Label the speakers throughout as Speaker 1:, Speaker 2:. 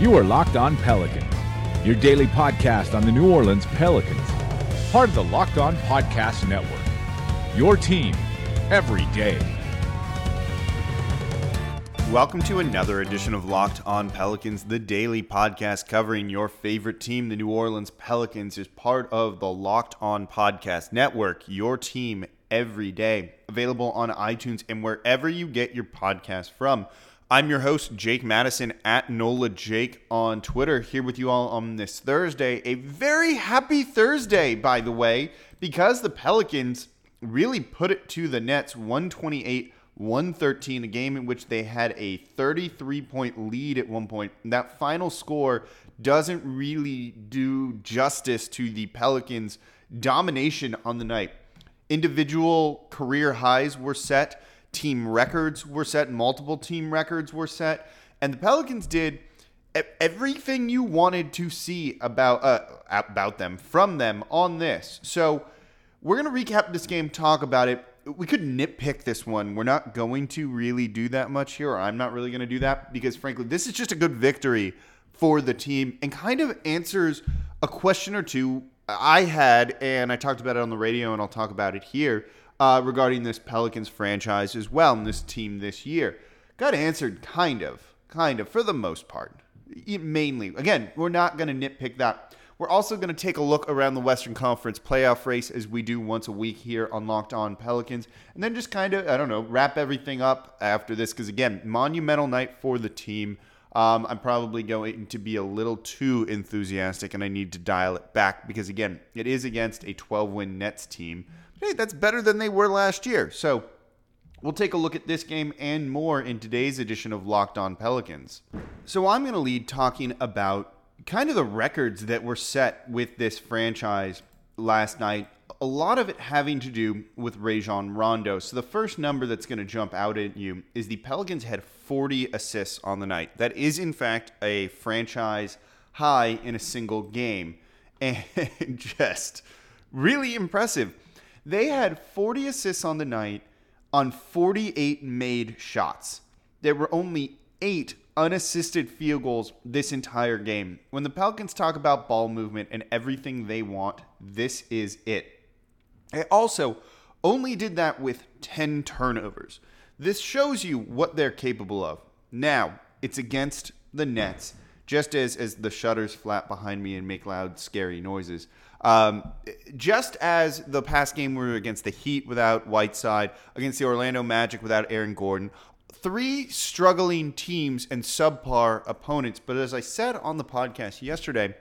Speaker 1: You are Locked On Pelicans, your daily podcast on the New Orleans Pelicans, part of the Locked On Podcast Network. Your team every day.
Speaker 2: Welcome to another edition of Locked On Pelicans, the daily podcast covering your favorite team, the New Orleans Pelicans, is part of the Locked On Podcast Network, your team every day. Available on iTunes and wherever you get your podcast from. I'm your host, Jake Madison at NOLA Jake on Twitter, here with you all on this Thursday. A very happy Thursday, by the way, because the Pelicans really put it to the Nets 128 113, a game in which they had a 33 point lead at one point. That final score doesn't really do justice to the Pelicans' domination on the night. Individual career highs were set, team records were set, multiple team records were set, and the Pelicans did everything you wanted to see about uh, about them from them on this. So we're going to recap this game, talk about it we could nitpick this one. We're not going to really do that much here, I'm not really going to do that because, frankly, this is just a good victory for the team and kind of answers a question or two I had, and I talked about it on the radio, and I'll talk about it here uh, regarding this Pelicans franchise as well and this team this year. Got answered kind of, kind of, for the most part. Mainly. Again, we're not going to nitpick that we're also going to take a look around the Western Conference playoff race as we do once a week here on Locked On Pelicans. And then just kind of, I don't know, wrap everything up after this because, again, monumental night for the team. Um, I'm probably going to be a little too enthusiastic and I need to dial it back because, again, it is against a 12 win Nets team. Hey, that's better than they were last year. So We'll take a look at this game and more in today's edition of Locked On Pelicans. So I'm going to lead talking about kind of the records that were set with this franchise last night, a lot of it having to do with Rajon Rondo. So the first number that's going to jump out at you is the Pelicans had 40 assists on the night. That is, in fact, a franchise high in a single game. And just really impressive. They had 40 assists on the night on 48 made shots. There were only eight unassisted field goals this entire game. When the Pelicans talk about ball movement and everything they want, this is it. They also only did that with 10 turnovers. This shows you what they're capable of. Now, it's against the Nets, just as, as the shutters flap behind me and make loud, scary noises. Um, just as the past game we were against the Heat without Whiteside, against the Orlando Magic without Aaron Gordon, three struggling teams and subpar opponents. But as I said on the podcast yesterday,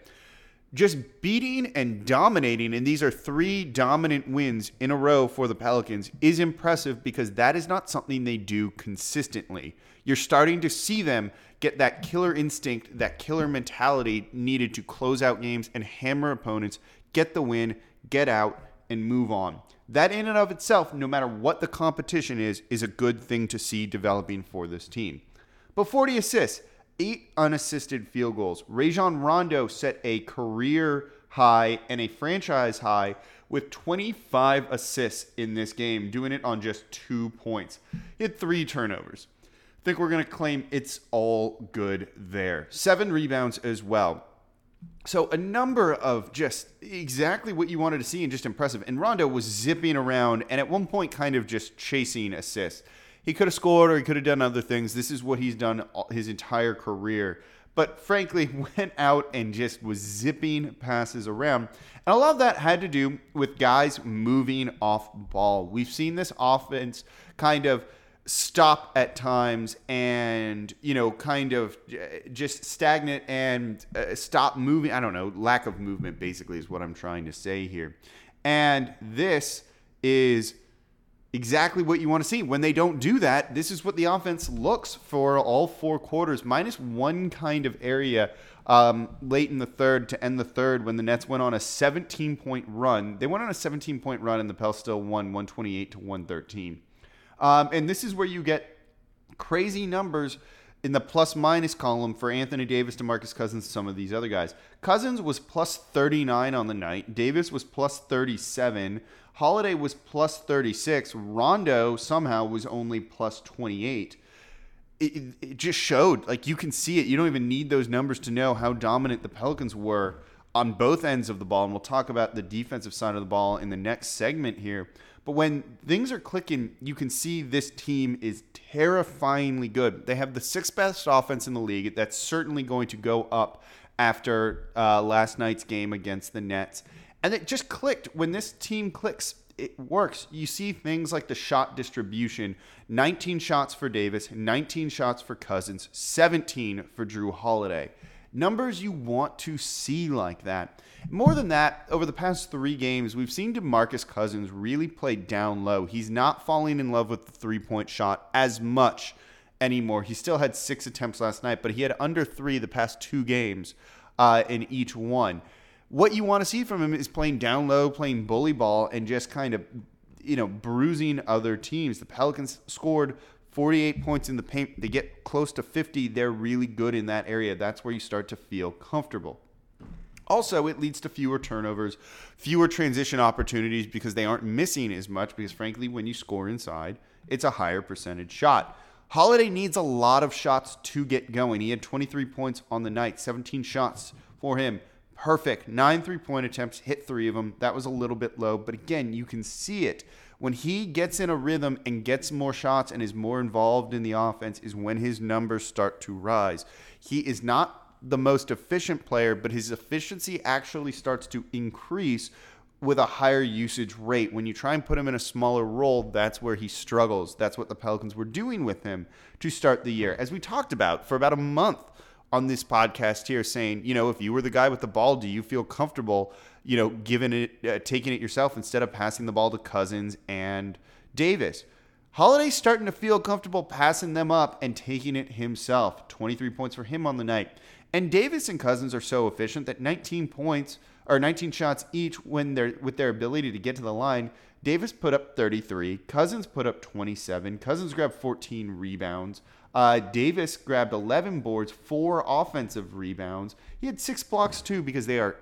Speaker 2: just beating and dominating, and these are three dominant wins in a row for the Pelicans, is impressive because that is not something they do consistently. You're starting to see them get that killer instinct, that killer mentality needed to close out games and hammer opponents, get the win, get out, and move on. That, in and of itself, no matter what the competition is, is a good thing to see developing for this team. But 40 assists, eight unassisted field goals. Rajon Rondo set a career high and a franchise high with 25 assists in this game, doing it on just two points. He had three turnovers. I think we're going to claim it's all good there. Seven rebounds as well. So a number of just exactly what you wanted to see and just impressive. And Rondo was zipping around and at one point kind of just chasing assists. He could have scored or he could have done other things. This is what he's done his entire career. But frankly, went out and just was zipping passes around. And a lot of that had to do with guys moving off ball. We've seen this offense kind of – stop at times and you know kind of just stagnant and uh, stop moving i don't know lack of movement basically is what i'm trying to say here. And this is exactly what you want to see. When they don't do that this is what the offense looks for all four quarters minus one kind of area um, late in the third to end the third when the nets went on a 17 point run. They went on a 17 point run and the pels still won 128 to 113 um, and this is where you get crazy numbers in the plus minus column for Anthony Davis, DeMarcus Cousins, some of these other guys. Cousins was plus 39 on the night. Davis was plus 37. Holiday was plus 36. Rondo somehow was only plus 28. it, it just showed. Like you can see it. You don't even need those numbers to know how dominant the Pelicans were on both ends of the ball. And we'll talk about the defensive side of the ball in the next segment here. But when things are clicking, you can see this team is terrifyingly good. They have the sixth best offense in the league. That's certainly going to go up after uh, last night's game against the Nets. And it just clicked. When this team clicks, it works. You see things like the shot distribution 19 shots for Davis, 19 shots for Cousins, 17 for Jrue Holiday. Numbers you want to see like that. More than that, over the past three games, we've seen DeMarcus Cousins really play down low. He's not falling in love with the three point shot as much anymore. He still had six attempts last night, but he had under three the past two games uh, in each one what you want to see from him is playing down low, playing bully ball, and just kind of, you know, bruising other teams. The Pelicans scored 48 points in the paint. They get close to 50. They're really good in that area. That's where you start to feel comfortable. Also, it leads to fewer turnovers, fewer transition opportunities because they aren't missing as much. Because, frankly, when you score inside, it's a higher percentage shot. Holiday needs a lot of shots to get going. He had 23 points on the night, 17 shots for him perfect. Nine three point attempts, hit three of them. That was a little bit low, but again, you can see it. When he gets in a rhythm and gets more shots and is more involved in the offense, is when his numbers start to rise. He is not the most efficient player, but his efficiency actually starts to increase with a higher usage rate. When you try and put him in a smaller role, that's where he struggles. That's what the Pelicans were doing with him to start the year. As we talked about for about a month, on this podcast here saying, you know, if you were the guy with the ball, do you feel comfortable, you know, giving it, uh, taking it yourself instead of passing the ball to Cousins and Davis? Holiday's starting to feel comfortable passing them up and taking it himself. 23 points for him on the night. And Davis and Cousins are so efficient that 19 points or 19 shots each when they're with their ability to get to the line. Davis put up 33, Cousins put up 27, Cousins grabbed 14 rebounds. Uh, Davis grabbed 11 boards, four offensive rebounds. He had six blocks too because they are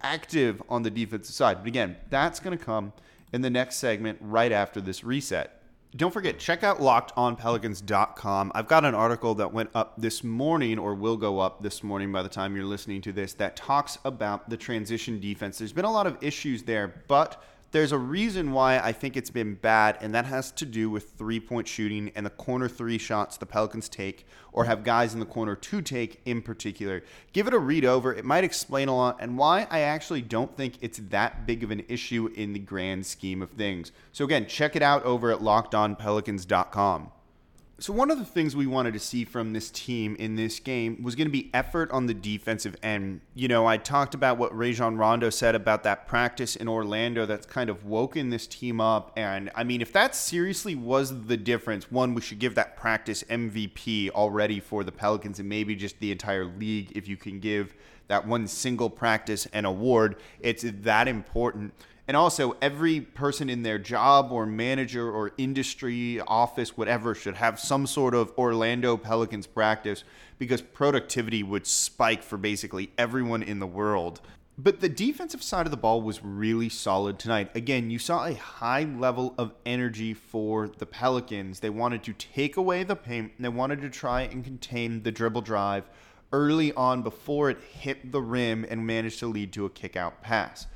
Speaker 2: active on the defensive side. But again, that's going to come in the next segment right after this reset. Don't forget, check out lockedonpelicans.com. I've got an article that went up this morning or will go up this morning by the time you're listening to this that talks about the transition defense. There's been a lot of issues there, but there's a reason why I think it's been bad, and that has to do with three point shooting and the corner three shots the Pelicans take or have guys in the corner to take in particular. Give it a read over. It might explain a lot and why I actually don't think it's that big of an issue in the grand scheme of things. So, again, check it out over at lockedonpelicans.com. So one of the things we wanted to see from this team in this game was going to be effort on the defensive end. You know, I talked about what Rajon Rondo said about that practice in Orlando that's kind of woken this team up. And I mean, if that seriously was the difference, one, we should give that practice MVP already for the Pelicans and maybe just the entire league if you can give that one single practice an award. It's that important. And also, every person in their job or manager or industry, office, whatever, should have some sort of Orlando Pelicans practice because productivity would spike for basically everyone in the world. But the defensive side of the ball was really solid tonight. Again, you saw a high level of energy for the Pelicans. They wanted to take away the paint, they wanted to try and contain the dribble drive early on before it hit the rim and managed to lead to a kick out pass.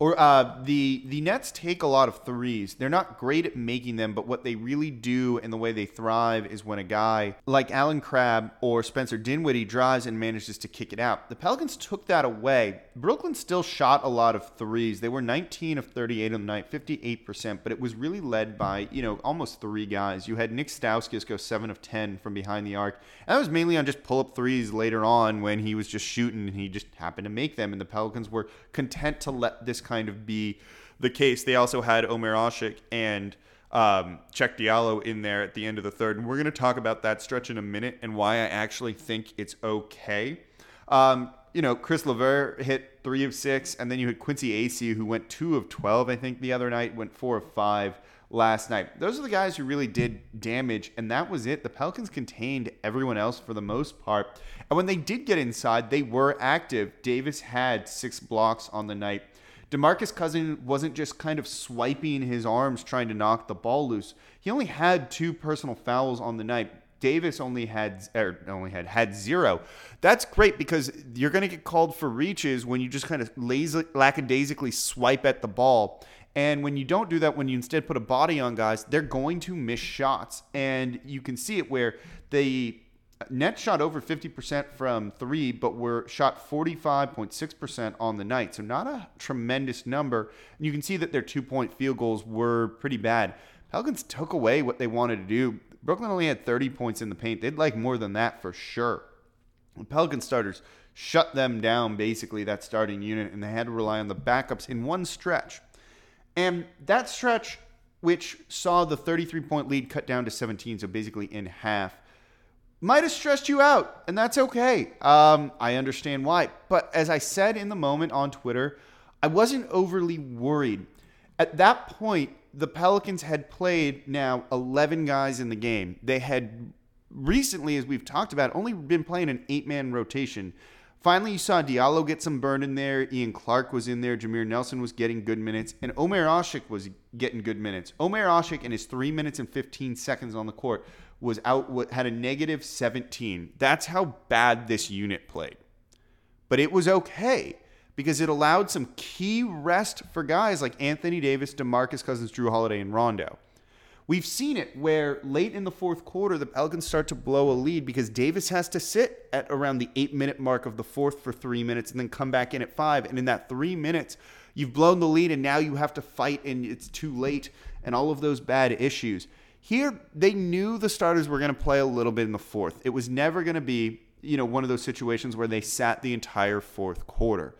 Speaker 2: Or uh, the the Nets take a lot of threes. They're not great at making them, but what they really do and the way they thrive is when a guy like Allen Crabbe or Spencer Dinwiddie drives and manages to kick it out. The Pelicans took that away. Brooklyn still shot a lot of threes. They were 19 of 38 on the night, 58%, but it was really led by you know almost three guys. You had Nick Stauskas go seven of 10 from behind the arc, and that was mainly on just pull up threes later on when he was just shooting and he just happened to make them. And the Pelicans were content to let this kind of be the case. They also had Omer Asik and um, Diallo in there at the end of the third. And we're going to talk about that stretch in a minute and why I actually think it's okay. Um, you know, Caris LeVert hit three of six, and then you had Quincy Acy, who went two of 12, I think, the other night, went four of five last night. Those are the guys who really did damage, and that was it. The Pelicans contained everyone else for the most part. And when they did get inside, they were active. Davis had six blocks on the night. DeMarcus Cousins wasn't just kind of swiping his arms trying to knock the ball loose. He only had two personal fouls on the night. Davis only had or er, only had had zero. That's great because you're going to get called for reaches when you just kind of lazy, lackadaisically swipe at the ball. And when you don't do that, when you instead put a body on guys, they're going to miss shots. And you can see it where they net shot over 50% from three, but were shot 45.6% on the night. So not a tremendous number. And you can see that their two point field goals were pretty bad. Pelicans took away what they wanted to do. Brooklyn only had 30 points in the paint. They'd like more than that for sure. The Pelican starters shut them down, basically, that starting unit, and they had to rely on the backups in one stretch. And that stretch, which saw the 33 point lead cut down to 17, so basically in half, might have stressed you out, and that's okay. Um, I understand why. But as I said in the moment on Twitter, I wasn't overly worried. At that point, the Pelicans had played now 11 guys in the game. They had recently, as we've talked about, only been playing an eight man rotation. Finally, you saw Diallo get some burn in there. Ian Clark was in there. Jameer Nelson was getting good minutes. And Omer Asik was getting good minutes. Omer Asik, in his three minutes and 15 seconds on the court, was out had a negative 17. That's how bad this unit played. But it was okay because it allowed some key rest for guys like Anthony Davis, DeMarcus Cousins, Jrue Holiday, and Rondo. We've seen it where late in the fourth quarter, the Pelicans start to blow a lead because Davis has to sit at around the eight minute mark of the fourth for three minutes and then come back in at five. And in that three minutes, you've blown the lead and now you have to fight and it's too late and all of those bad issues. Here, they knew the starters were going to play a little bit in the fourth. It was never going to be, you know, one of those situations where they sat the entire fourth quarter.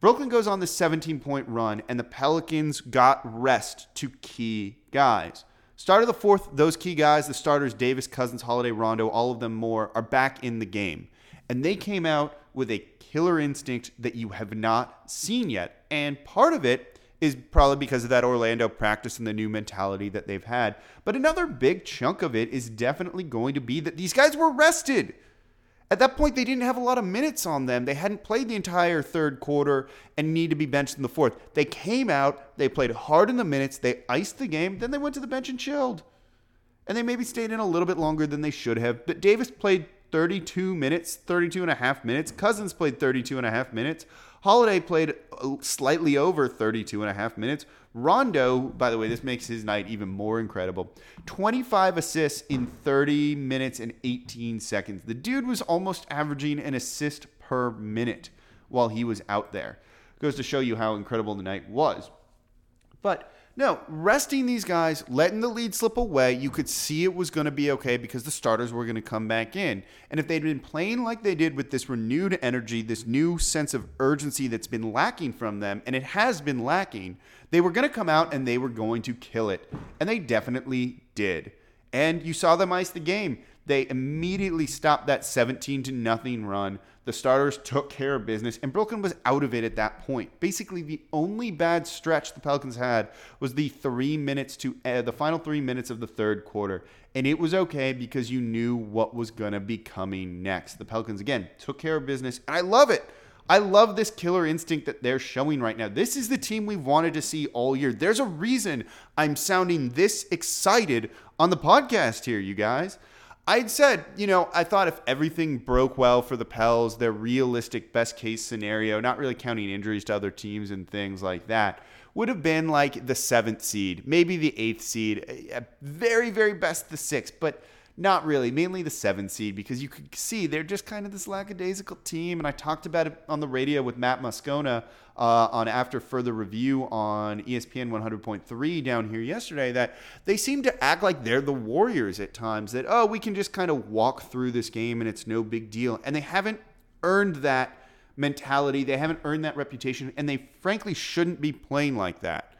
Speaker 2: Brooklyn goes on this 17 point run, and the Pelicans got rest to key guys. Start of the fourth, those key guys, the starters, Davis, Cousins, Holiday, Rondo, all of them more, are back in the game. And they came out with a killer instinct that you have not seen yet. And part of it is probably because of that Orlando practice and the new mentality that they've had. But another big chunk of it is definitely going to be that these guys were rested. At that point, they didn't have a lot of minutes on them. They hadn't played the entire third quarter and need to be benched in the fourth. They came out, they played hard in the minutes, they iced the game, then they went to the bench and chilled. And they maybe stayed in a little bit longer than they should have. But Davis played 32 minutes, 32 and a half minutes. Cousins played 32 and a half minutes. Holiday played uh, slightly over 32 and a half minutes. Rondo, by the way, this makes his night even more incredible. 25 assists in 30 minutes and 18 seconds. The dude was almost averaging an assist per minute while he was out there. Goes to show you how incredible the night was. But no, resting these guys, letting the lead slip away, you could see it was going to be okay because the starters were going to come back in. And if they'd been playing like they did with this renewed energy, this new sense of urgency that's been lacking from them, and it has been lacking, they were going to come out and they were going to kill it. And they definitely did. And you saw them ice the game. They immediately stopped that 17 to nothing run. The starters took care of business, and Brooklyn was out of it at that point. Basically, the only bad stretch the Pelicans had was the three minutes to uh, the final three minutes of the third quarter, and it was okay because you knew what was gonna be coming next. The Pelicans again took care of business, and I love it. I love this killer instinct that they're showing right now. This is the team we've wanted to see all year. There's a reason I'm sounding this excited on the podcast here, you guys. I'd said, you know, I thought if everything broke well for the Pels, their realistic best case scenario, not really counting injuries to other teams and things like that, would have been like the seventh seed, maybe the eighth seed, eh, eh, very, very best the sixth, but not really, mainly the seven seed, because you could see they're just kind of this lackadaisical team. And I talked about it on the radio with Matt Moscona uh, on After Further Review on ESPN 100.3 down here yesterday that they seem to act like they're the Warriors at times, that, oh, we can just kind of walk through this game and it's no big deal. And they haven't earned that mentality, they haven't earned that reputation, and they frankly shouldn't be playing like that.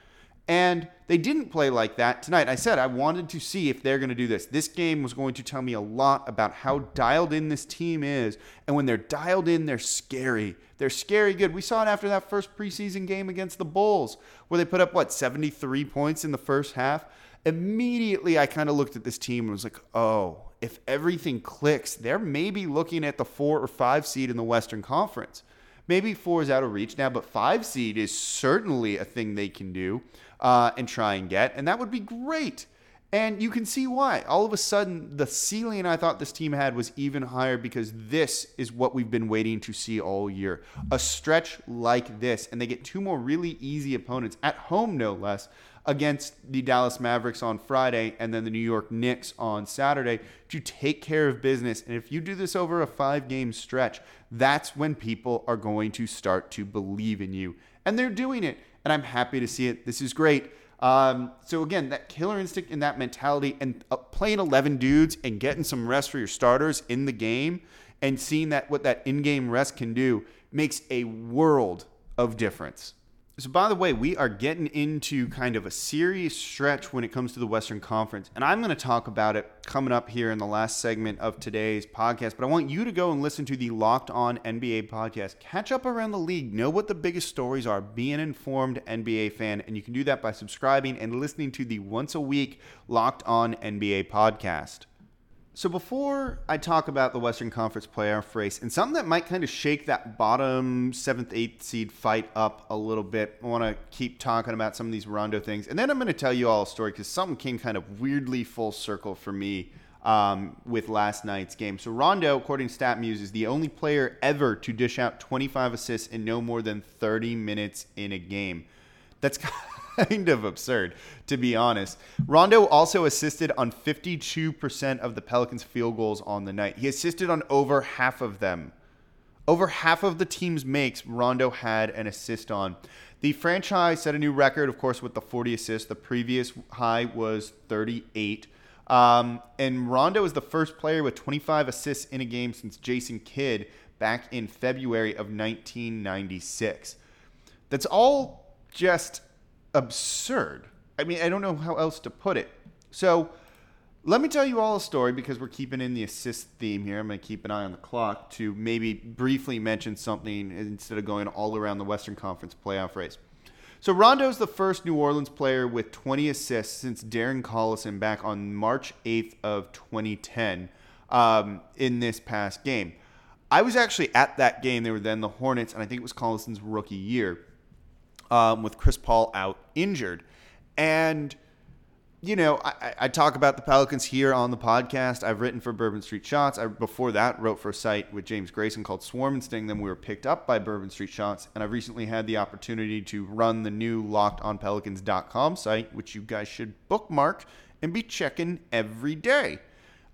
Speaker 2: And they didn't play like that tonight. I said I wanted to see if they're going to do this. This game was going to tell me a lot about how dialed in this team is. And when they're dialed in, they're scary. They're scary good. We saw it after that first preseason game against the Bulls, where they put up, what, 73 points in the first half. Immediately, I kind of looked at this team and was like, oh, if everything clicks, they're maybe looking at the four or five seed in the Western Conference. Maybe four is out of reach now, but five seed is certainly a thing they can do uh, and try and get, and that would be great. And you can see why. All of a sudden, the ceiling I thought this team had was even higher because this is what we've been waiting to see all year. A stretch like this. And they get two more really easy opponents, at home no less, against the Dallas Mavericks on Friday and then the New York Knicks on Saturday to take care of business. And if you do this over a five game stretch, that's when people are going to start to believe in you. And they're doing it. And I'm happy to see it. This is great. Um, so again, that killer instinct and that mentality, and uh, playing 11 dudes and getting some rest for your starters in the game, and seeing that what that in-game rest can do makes a world of difference. So, by the way, we are getting into kind of a serious stretch when it comes to the Western Conference. And I'm going to talk about it coming up here in the last segment of today's podcast. But I want you to go and listen to the Locked On NBA podcast. Catch up around the league, know what the biggest stories are, be an informed NBA fan. And you can do that by subscribing and listening to the once a week Locked On NBA podcast. So before I talk about the Western Conference playoff race and something that might kind of shake that bottom seventh, eighth seed fight up a little bit, I want to keep talking about some of these Rondo things, and then I'm going to tell you all a story because something came kind of weirdly full circle for me um, with last night's game. So Rondo, according to StatMuse, is the only player ever to dish out 25 assists in no more than 30 minutes in a game. That's kind of absurd, to be honest. Rondo also assisted on 52% of the Pelicans' field goals on the night. He assisted on over half of them. Over half of the team's makes, Rondo had an assist on. The franchise set a new record, of course, with the 40 assists. The previous high was 38. Um, and Rondo is the first player with 25 assists in a game since Jason Kidd back in February of 1996. That's all just absurd. I mean, I don't know how else to put it. So, let me tell you all a story because we're keeping in the assist theme here. I'm going to keep an eye on the clock to maybe briefly mention something instead of going all around the Western Conference playoff race. So Rondo's the first New Orleans player with 20 assists since Darren Collison back on March 8th of 2010 um, in this past game. I was actually at that game. They were then the Hornets, and I think it was Collison's rookie year um, with Chris Paul out injured. And, you know, I, I, talk about the Pelicans here on the podcast. I've written for Bourbon Street Shots. I, before that, wrote for a site with James Grayson called Swarm and Sting. Then we were picked up by Bourbon Street Shots. And I've recently had the opportunity to run the new lockedonpelicans.com site, which you guys should bookmark and be checking every day.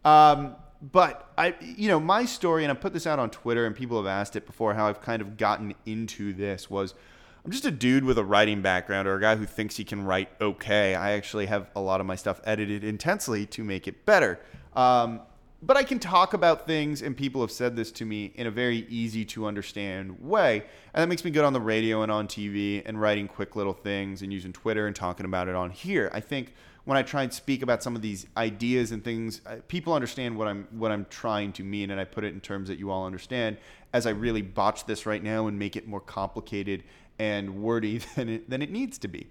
Speaker 2: Um, but I, you know, my story, and I put this out on Twitter, and people have asked it before, how I've kind of gotten into this was – I'm just a dude with a writing background or a guy who thinks he can write okay. I actually have a lot of my stuff edited intensely to make it better. Um, but I can talk about things, and people have said this to me in a very easy to understand way. And that makes me good on the radio and on TV and writing quick little things and using Twitter and talking about it on here. I think when I try and speak about some of these ideas and things, people understand what I'm what I'm trying to mean, and I put it in terms that you all understand. As I really botch this right now and make it more complicated and wordy than it, than it needs to be.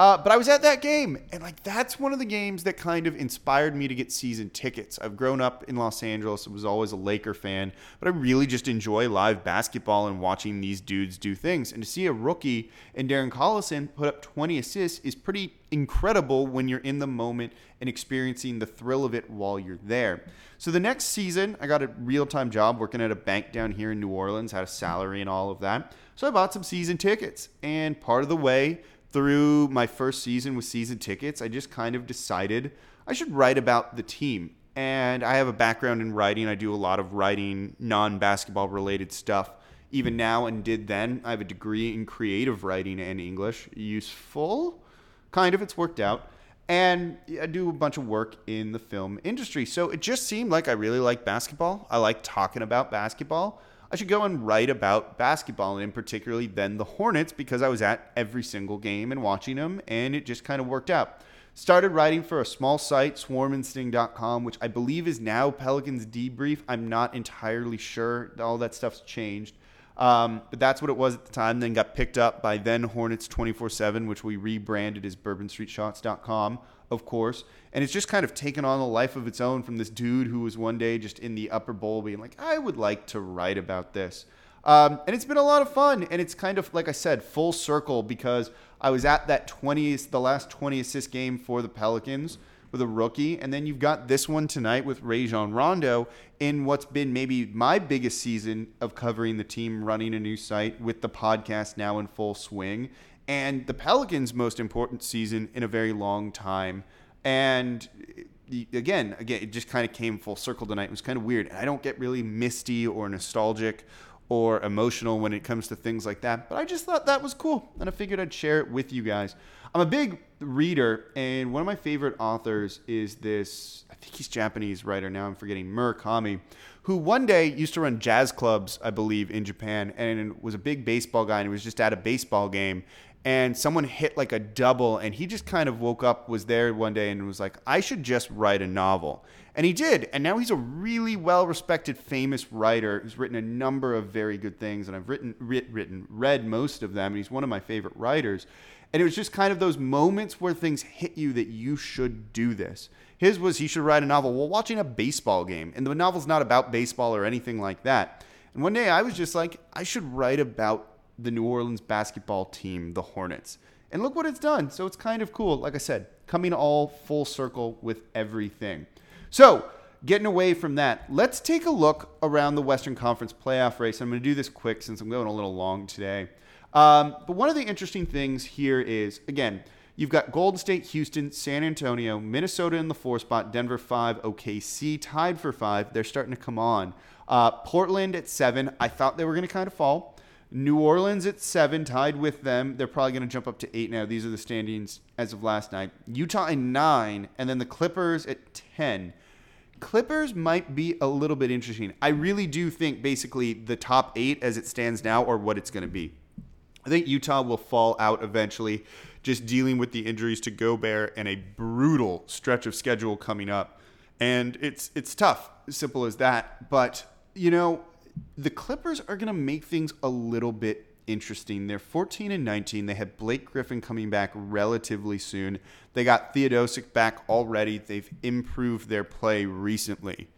Speaker 2: Uh, but I was at that game, and like that's one of the games that kind of inspired me to get season tickets. I've grown up in Los Angeles; was always a Laker fan, but I really just enjoy live basketball and watching these dudes do things. And to see a rookie and Darren Collison put up 20 assists is pretty incredible when you're in the moment and experiencing the thrill of it while you're there. So the next season, I got a real-time job working at a bank down here in New Orleans, had a salary and all of that. So I bought some season tickets, and part of the way through my first season with season tickets, I just kind of decided I should write about the team. And I have a background in writing. I do a lot of writing, non basketball related stuff, even now and did then. I have a degree in creative writing and English. Useful? Kind of, it's worked out. And I do a bunch of work in the film industry. So it just seemed like I really like basketball. I like talking about basketball. I should go and write about basketball, and particularly then the Hornets, because I was at every single game and watching them, and it just kind of worked out. Started writing for a small site, swarmandsting.com, which I believe is now Pelicans Debrief. I'm not entirely sure. All that stuff's changed. Um, but that's what it was at the time. Then got picked up by then Hornets 24 7, which we rebranded as bourbonstreetshots.com of course. And it's just kind of taken on a life of its own from this dude who was one day just in the upper bowl being like, I would like to write about this. Um, and it's been a lot of fun. And it's kind of, like I said, full circle because I was at that 20, the last 20 assist game for the Pelicans with a rookie. And then you've got this one tonight with Rajon Rondo in what's been maybe my biggest season of covering the team, running a new site with the podcast now in full swing, and the Pelicans' most important season in a very long time. And eh, again, again, it just kind of came full circle tonight. It was kind of weird. And I don't get really misty or nostalgic or emotional when it comes to things like that. But I just thought that was cool, and I figured I'd share it with you guys. I'm a big reader, and one of my favorite authors is this. I think he's Japanese writer now. I'm forgetting Murakami, who one day used to run jazz clubs, I believe, in Japan, and was a big baseball guy. And he was just at a baseball game, and someone hit like a double and he just kind of woke up was there one day and was like i should just write a novel. And he did and now he's a really well respected famous writer who's written a number of very good things and i've written writ, written read most of them and he's one of my favorite writers. And it was just kind of those moments where things hit you that you should do this. His was he should write a novel. While watching a baseball game and the novel's not about baseball or anything like that. And one day i was just like i should write about the New Orleans basketball team, the Hornets. And look what it's done. So it's kind of cool. Like I said, coming all full circle with everything. So, getting away from that, let's take a look around the Western Conference playoff race. I'm going to do this quick since I'm going a little long today. Um, but one of the interesting things here is, again, you've got Golden State, Houston, San Antonio, Minnesota in the four spot, Denver five, OKC tied for five. They're starting to come on. Uh, Portland at seven. I thought they were going to kind of fall. New Orleans at seven, tied with them. They're probably going to jump up to eight now. These are the standings as of last night. Utah at nine, and then the Clippers at 10. Clippers might be a little bit interesting. I really do think basically the top eight as it stands now are what it's going to be. I think Utah will fall out eventually, just dealing with the injuries to Gobert and a brutal stretch of schedule coming up. And it's it's tough, simple as that. But you know, the Clippers are going to make things a little bit interesting. They're 14 and 19. They have Blake Griffin coming back relatively soon. They got Teodosic back already. They've improved their play recently.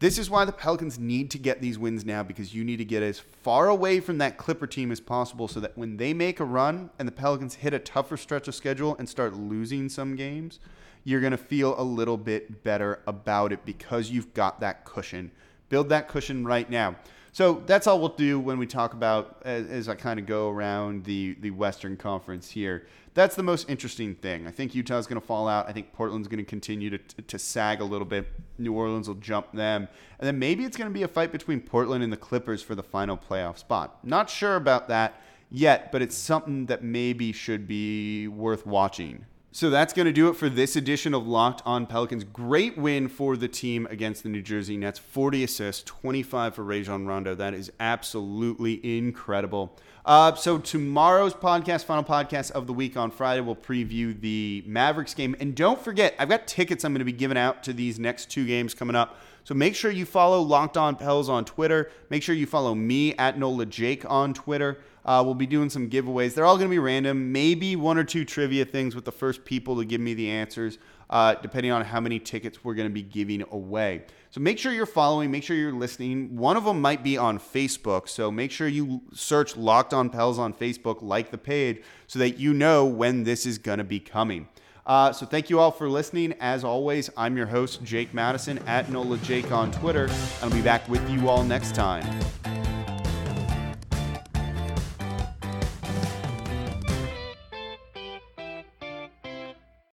Speaker 2: This is why the Pelicans need to get these wins now because you need to get as far away from that Clipper team as possible so that when they make a run and the Pelicans hit a tougher stretch of schedule and start losing some games, you're going to feel a little bit better about it because you've got that cushion. Build that cushion right now. So that's all we'll do when we talk about as, as I kind of go around the the Western Conference here. That's the most interesting thing. I think Utah's going to fall out. I think Portland's going to continue to, to sag a little bit. New Orleans will jump them. And then maybe it's going to be a fight between Portland and the Clippers for the final playoff spot. Not sure about that yet, but it's something that maybe should be worth watching. So that's going to do it for this edition of Locked on Pelicans. Great win for the team against the New Jersey Nets. 40 assists, 25 for Rajon Rondo. That is absolutely incredible. Uh, so tomorrow's podcast, final podcast of the week on Friday, we'll preview the Mavericks game. And don't forget, I've got tickets I'm going to be giving out to these next two games coming up. So make sure you follow Locked On Pels on Twitter. Make sure you follow me at Nola Jake on Twitter. Uh, we'll be doing some giveaways. They're all going to be random, maybe one or two trivia things with the first people to give me the answers, uh, depending on how many tickets we're going to be giving away. So make sure you're following, make sure you're listening. One of them might be on Facebook, so make sure you search Locked On Pels on Facebook, like the page, so that you know when this is going to be coming. Uh, so thank you all for listening. As always, I'm your host, Jake Madison, at NOLA Jake on Twitter. I'll be back with you all next time.